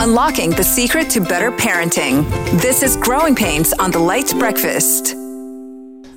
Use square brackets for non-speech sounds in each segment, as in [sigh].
Unlocking the secret to better parenting. This is Growing Pains on the Lite Breakfast.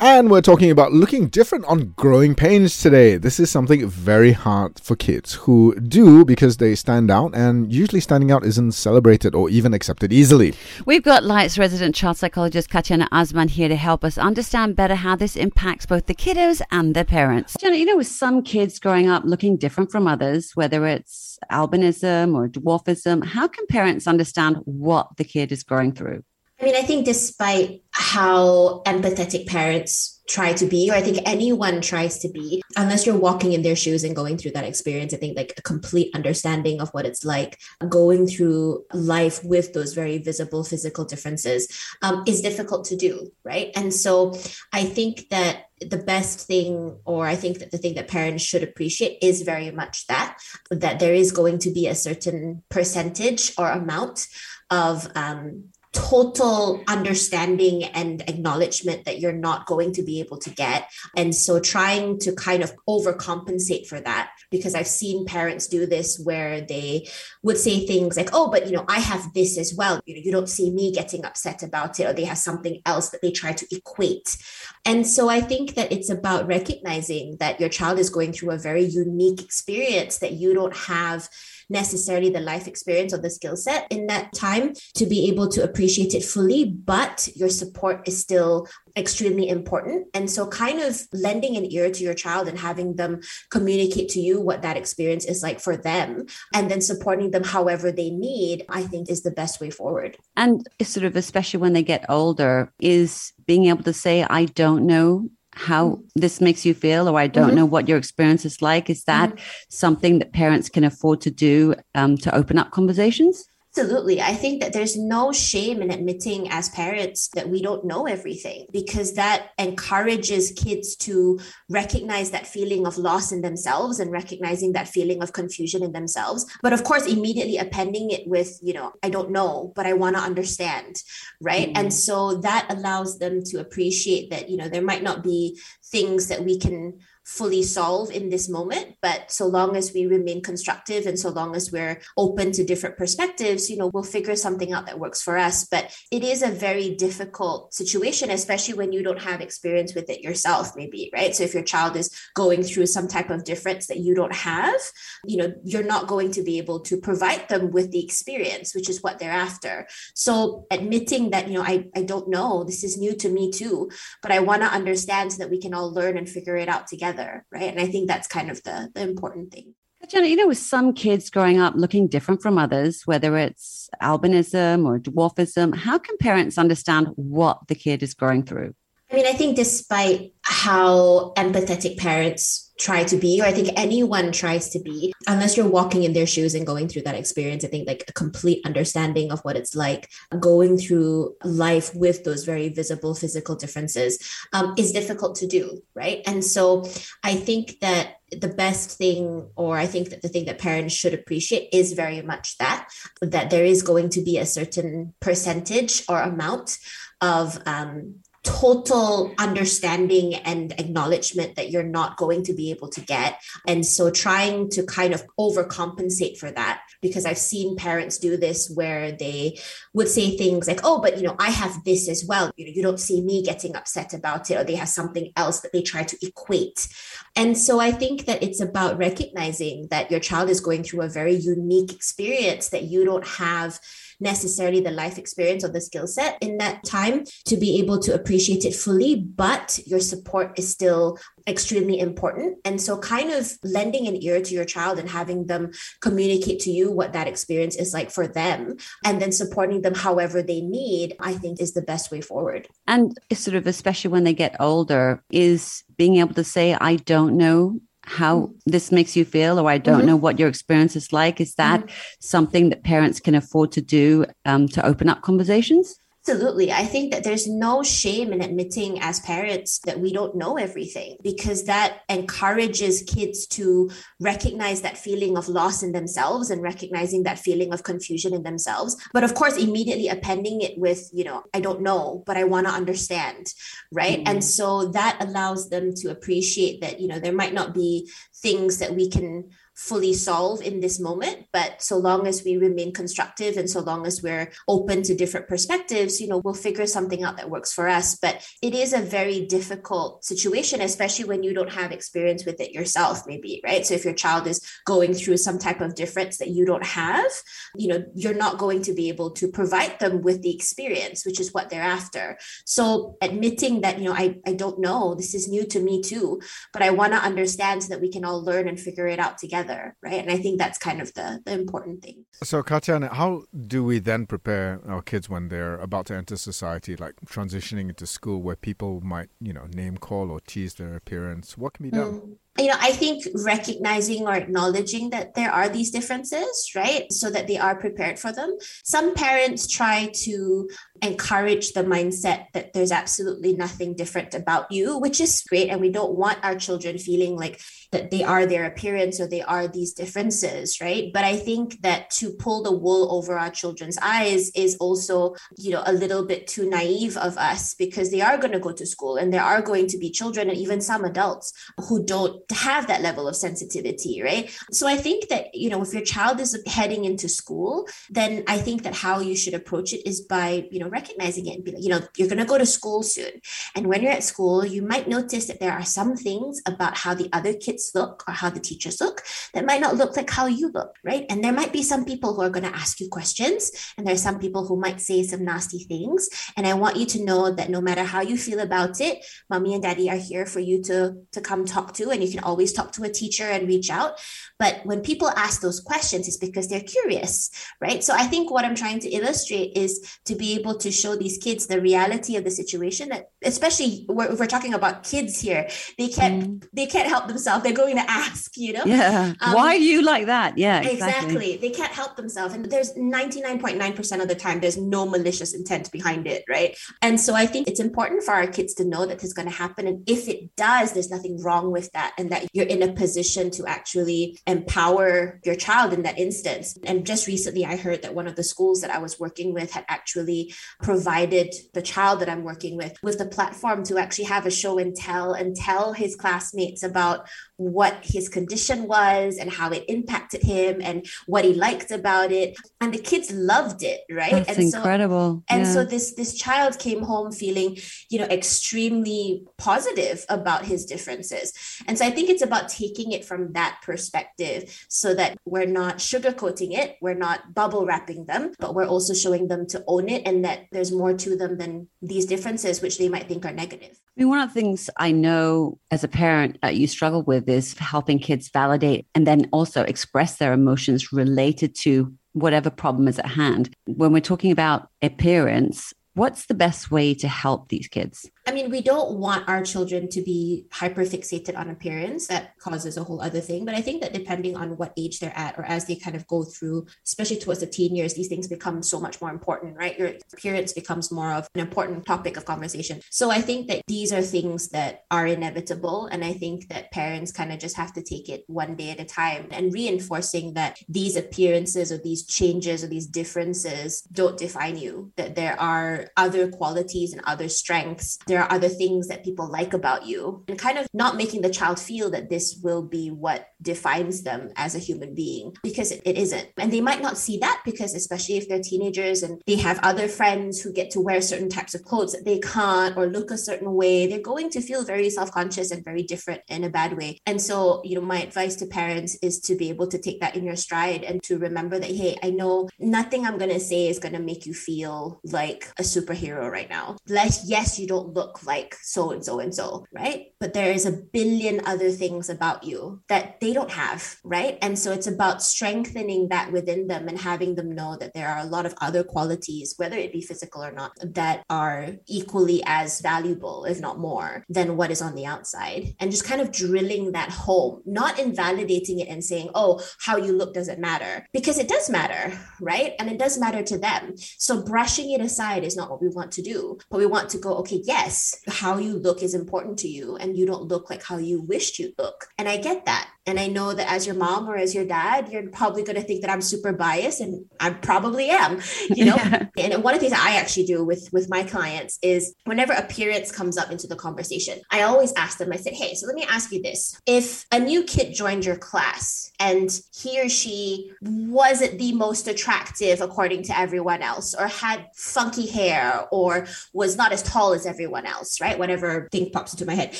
And we're talking about looking different on growing pains today. This is something very hard for kids who do because they stand out, and usually standing out isn't celebrated or even accepted easily. We've got Lite's resident child psychologist Katiana Azman here to help us understand better how this impacts both the kiddos and their parents. Jenna, you know, with some kids growing up looking different from others, whether it's albinism or dwarfism, how can parents understand what the kid is growing through? I mean, I think despite how empathetic parents try to be, or I think anyone tries to be, unless you're walking in their shoes and going through that experience, I think like a complete understanding of what it's like going through life with those very visible physical differences um, is difficult to do, right? And so I think that the best thing or i think that the thing that parents should appreciate is very much that that there is going to be a certain percentage or amount of um, total understanding and acknowledgement that you're not going to be able to get. And so trying to kind of overcompensate for that, because I've seen parents do this where they would say things like, oh, but you know, I have this as well. You know, you don't see me getting upset about it, or they have something else that they try to equate. And so I think that it's about recognizing that your child is going through a very unique experience that you don't have necessarily the life experience or the skill set in that time to be able to appreciate it fully, but your support is still extremely important. And so, kind of lending an ear to your child and having them communicate to you what that experience is like for them, and then supporting them however they need, I think is the best way forward. And sort of, especially when they get older, is being able to say, I don't know how this makes you feel or i don't mm-hmm. know what your experience is like is that mm-hmm. something that parents can afford to do um, to open up conversations Absolutely. I think that there's no shame in admitting as parents that we don't know everything because that encourages kids to recognize that feeling of loss in themselves and recognizing that feeling of confusion in themselves. But of course, immediately appending it with, you know, I don't know, but I want to understand. Right. Mm-hmm. And so that allows them to appreciate that, you know, there might not be things that we can fully solve in this moment but so long as we remain constructive and so long as we're open to different perspectives you know we'll figure something out that works for us. But it is a very difficult situation especially when you don't have experience with it yourself maybe right? So if your child is going through some type of difference that you don't have you know you're not going to be able to provide them with the experience which is what they're after. So admitting that you know i, I don't know this is new to me too but i want to understand so that we can all learn and figure it out together together, right? And I think that's kind of the, the important thing. Jenna, you know, with some kids growing up looking different from others, whether it's albinism or dwarfism, how can parents understand what the kid is going through? I mean, I think despite how empathetic parents try to be, or I think anyone tries to be, unless you're walking in their shoes and going through that experience. I think like a complete understanding of what it's like going through life with those very visible physical differences um, is difficult to do, right? And so I think that the best thing or i think that the thing that parents should appreciate is very much that that there is going to be a certain percentage or amount of um, total understanding and acknowledgement that you're not going to be able to get. And so trying to kind of overcompensate for that, because I've seen parents do this where they would say things like, oh, but you know, I have this as well. You know, you don't see me getting upset about it, or they have something else that they try to equate. And so I think that it's about recognizing that your child is going through a very unique experience that you don't have necessarily the life experience or the skill set in that time to be able to appreciate it fully, but your support is still extremely important. And so, kind of lending an ear to your child and having them communicate to you what that experience is like for them, and then supporting them however they need, I think is the best way forward. And sort of, especially when they get older, is being able to say, I don't know how this makes you feel or i don't mm-hmm. know what your experience is like is that mm-hmm. something that parents can afford to do um, to open up conversations Absolutely. I think that there's no shame in admitting as parents that we don't know everything because that encourages kids to recognize that feeling of loss in themselves and recognizing that feeling of confusion in themselves. But of course, immediately appending it with, you know, I don't know, but I want to understand. Right. Mm-hmm. And so that allows them to appreciate that, you know, there might not be things that we can fully solve in this moment. But so long as we remain constructive and so long as we're open to different perspectives, you know, we'll figure something out that works for us. But it is a very difficult situation, especially when you don't have experience with it yourself, maybe, right? So if your child is going through some type of difference that you don't have, you know, you're not going to be able to provide them with the experience, which is what they're after. So admitting that, you know, I, I don't know, this is new to me too, but I want to understand so that we can all learn and figure it out together, right? And I think that's kind of the, the important thing. So, Katya, how do we then prepare our kids when they're about to enter society, like transitioning into school where people might, you know, name call or tease their appearance? What can be done? Mm you know, I think recognizing or acknowledging that there are these differences, right? So that they are prepared for them. Some parents try to encourage the mindset that there's absolutely nothing different about you, which is great. And we don't want our children feeling like that they are their appearance or they are these differences, right? But I think that to pull the wool over our children's eyes is also, you know, a little bit too naive of us because they are going to go to school and there are going to be children and even some adults who don't have that level of sensitivity, right? So I think that, you know, if your child is heading into school, then I think that how you should approach it is by, you know, recognizing it and be like, you know, you're going to go to school soon. And when you're at school, you might notice that there are some things about how the other kids look or how the teachers look that might not look like how you look, right? And there might be some people who are going to ask you questions, and there's some people who might say some nasty things. And I want you to know that no matter how you feel about it, mommy and daddy are here for you to, to come talk to, and you can always talk to a teacher and reach out. But when people ask those questions, it's because they're curious, right? So I think what I'm trying to illustrate is to be able to show these kids the reality of the situation that, especially if we're talking about kids here, they can't mm. they can't help themselves. They're going to ask, you know? Yeah. Um, Why are you like that? Yeah. Exactly. exactly. They can't help themselves. And there's 99.9% of the time, there's no malicious intent behind it, right? And so I think it's important for our kids to know that this is going to happen. And if it does, there's nothing wrong with that. And that you're in a position to actually empower your child in that instance. And just recently, I heard that one of the schools that I was working with had actually provided the child that I'm working with with the platform to actually have a show and tell and tell his classmates about what his condition was and how it impacted him and what he liked about it and the kids loved it right That's and incredible so, and yeah. so this this child came home feeling you know extremely positive about his differences and so i think it's about taking it from that perspective so that we're not sugarcoating it we're not bubble wrapping them but we're also showing them to own it and that there's more to them than these differences which they might think are negative i mean one of the things i know as a parent uh, you struggle with is helping kids validate and then also express their emotions related to whatever problem is at hand. When we're talking about appearance, what's the best way to help these kids? I mean, we don't want our children to be hyper fixated on appearance. That causes a whole other thing. But I think that depending on what age they're at, or as they kind of go through, especially towards the teen years, these things become so much more important, right? Your appearance becomes more of an important topic of conversation. So I think that these are things that are inevitable. And I think that parents kind of just have to take it one day at a time and reinforcing that these appearances or these changes or these differences don't define you, that there are other qualities and other strengths. There are other things that people like about you and kind of not making the child feel that this will be what defines them as a human being because it, it isn't. And they might not see that because, especially if they're teenagers and they have other friends who get to wear certain types of clothes that they can't or look a certain way, they're going to feel very self conscious and very different in a bad way. And so, you know, my advice to parents is to be able to take that in your stride and to remember that, hey, I know nothing I'm going to say is going to make you feel like a superhero right now. Less, yes, you don't look look like so and so and so, right? But there is a billion other things about you that they don't have, right? And so it's about strengthening that within them and having them know that there are a lot of other qualities, whether it be physical or not, that are equally as valuable, if not more, than what is on the outside. And just kind of drilling that home, not invalidating it and saying, oh, how you look doesn't matter, because it does matter, right? And it does matter to them. So brushing it aside is not what we want to do, but we want to go, okay, yes, how you look is important to you and you don't look like how you wished you look. And I get that. And I know that as your mom or as your dad, you're probably going to think that I'm super biased and I probably am, you know? [laughs] and one of the things I actually do with, with my clients is whenever appearance comes up into the conversation, I always ask them, I said, hey, so let me ask you this. If a new kid joined your class and he or she wasn't the most attractive according to everyone else or had funky hair or was not as tall as everyone else, right? Whatever thing pops into my head.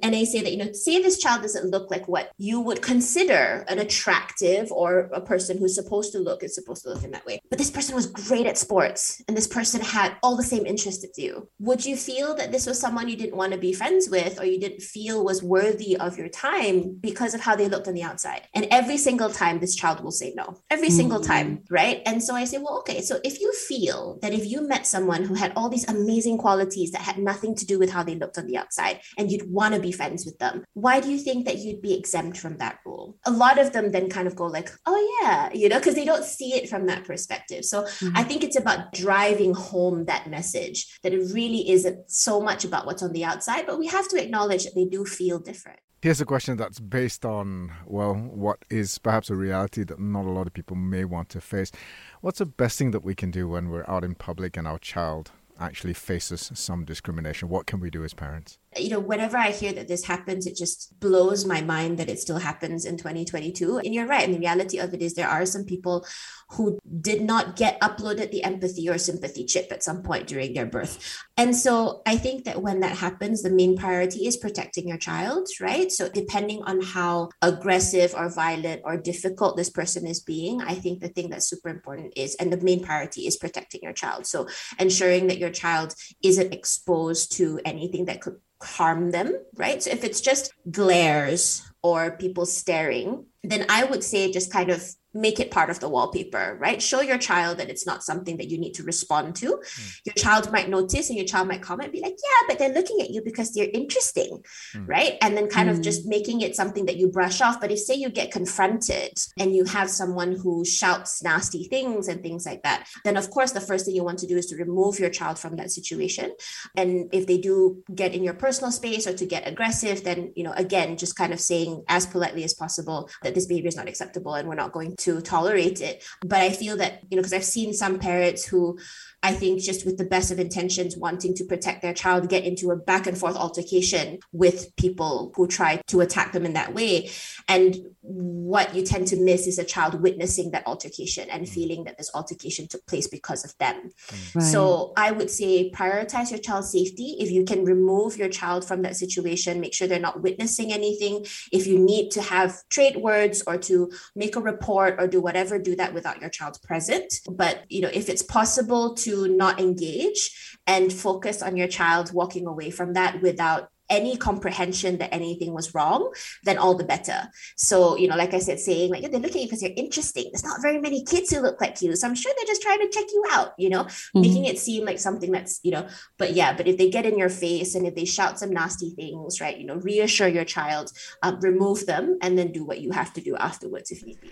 And I say that, you know, say this child doesn't look like what you would consider an attractive or a person who's supposed to look is supposed to look in that way. But this person was great at sports and this person had all the same interests as you. Would you feel that this was someone you didn't want to be friends with or you didn't feel was worthy of your time because of how they looked on the outside? And every single time this child will say no. Every mm-hmm. single time, right? And so I say, well, okay, so if you feel that if you met someone who had all these amazing qualities that had nothing to do with how they looked on the outside and you'd want to be friends with them, why do you think that you'd be exempt from that? That rule. A lot of them then kind of go like, oh yeah, you know, because they don't see it from that perspective. So mm-hmm. I think it's about driving home that message that it really isn't so much about what's on the outside, but we have to acknowledge that they do feel different. Here's a question that's based on, well, what is perhaps a reality that not a lot of people may want to face. What's the best thing that we can do when we're out in public and our child actually faces some discrimination? What can we do as parents? You know, whenever I hear that this happens, it just blows my mind that it still happens in 2022. And you're right. And the reality of it is there are some people who did not get uploaded the empathy or sympathy chip at some point during their birth. And so I think that when that happens, the main priority is protecting your child, right? So depending on how aggressive or violent or difficult this person is being, I think the thing that's super important is, and the main priority is protecting your child. So ensuring that your child isn't exposed to anything that could harm them, right? So if it's just glares or people staring, then I would say just kind of make it part of the wallpaper, right? Show your child that it's not something that you need to respond to. Mm. Your child might notice and your child might comment, be like, yeah, but they're looking at you because they're interesting, mm. right? And then kind mm. of just hmm. making it something that you brush off. But if, say, you get confronted and you have someone who shouts nasty things and things like that, then of course, the first thing you want to do is to remove your child from that situation. And if they do get in your personal space or to get aggressive, then, you know, again, just kind of saying as politely as possible that this behavior is not acceptable and we're not going to to tolerate it. But I feel that, you know, because I've seen some parents who I think just with the best of intentions, wanting to protect their child, get into a back and forth altercation with people who try to attack them in that way. And what you tend to miss is a child witnessing that altercation and mm. feeling that this altercation took place because of them. Mm. Right. So I would say prioritize your child's safety. If you can remove your child from that situation, make sure they're not witnessing anything. If you need to have trade words or to make a report or do whatever, do that without your child present. But you know, if it's possible to not engage and focus on your child walking away from that without any comprehension that anything was wrong, then all the better. So, you know, like I said, saying like they're looking at you because you're interesting. There's not very many kids who look like you. So I'm sure they're just trying to check you out, you know, mm-hmm. making it seem like something that's, you know, but yeah, but if they get in your face and if they shout some nasty things, right, you know, reassure your child, um, remove them, and then do what you have to do afterwards if need be.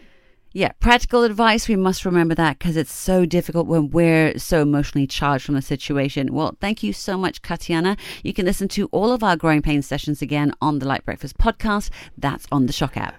Yeah, practical advice. We must remember that because it's so difficult when we're so emotionally charged from the situation. Well, thank you so much, Katiana. You can listen to all of our Growing Pains sessions again on the Lite Breakfast podcast. That's on the SYOK app.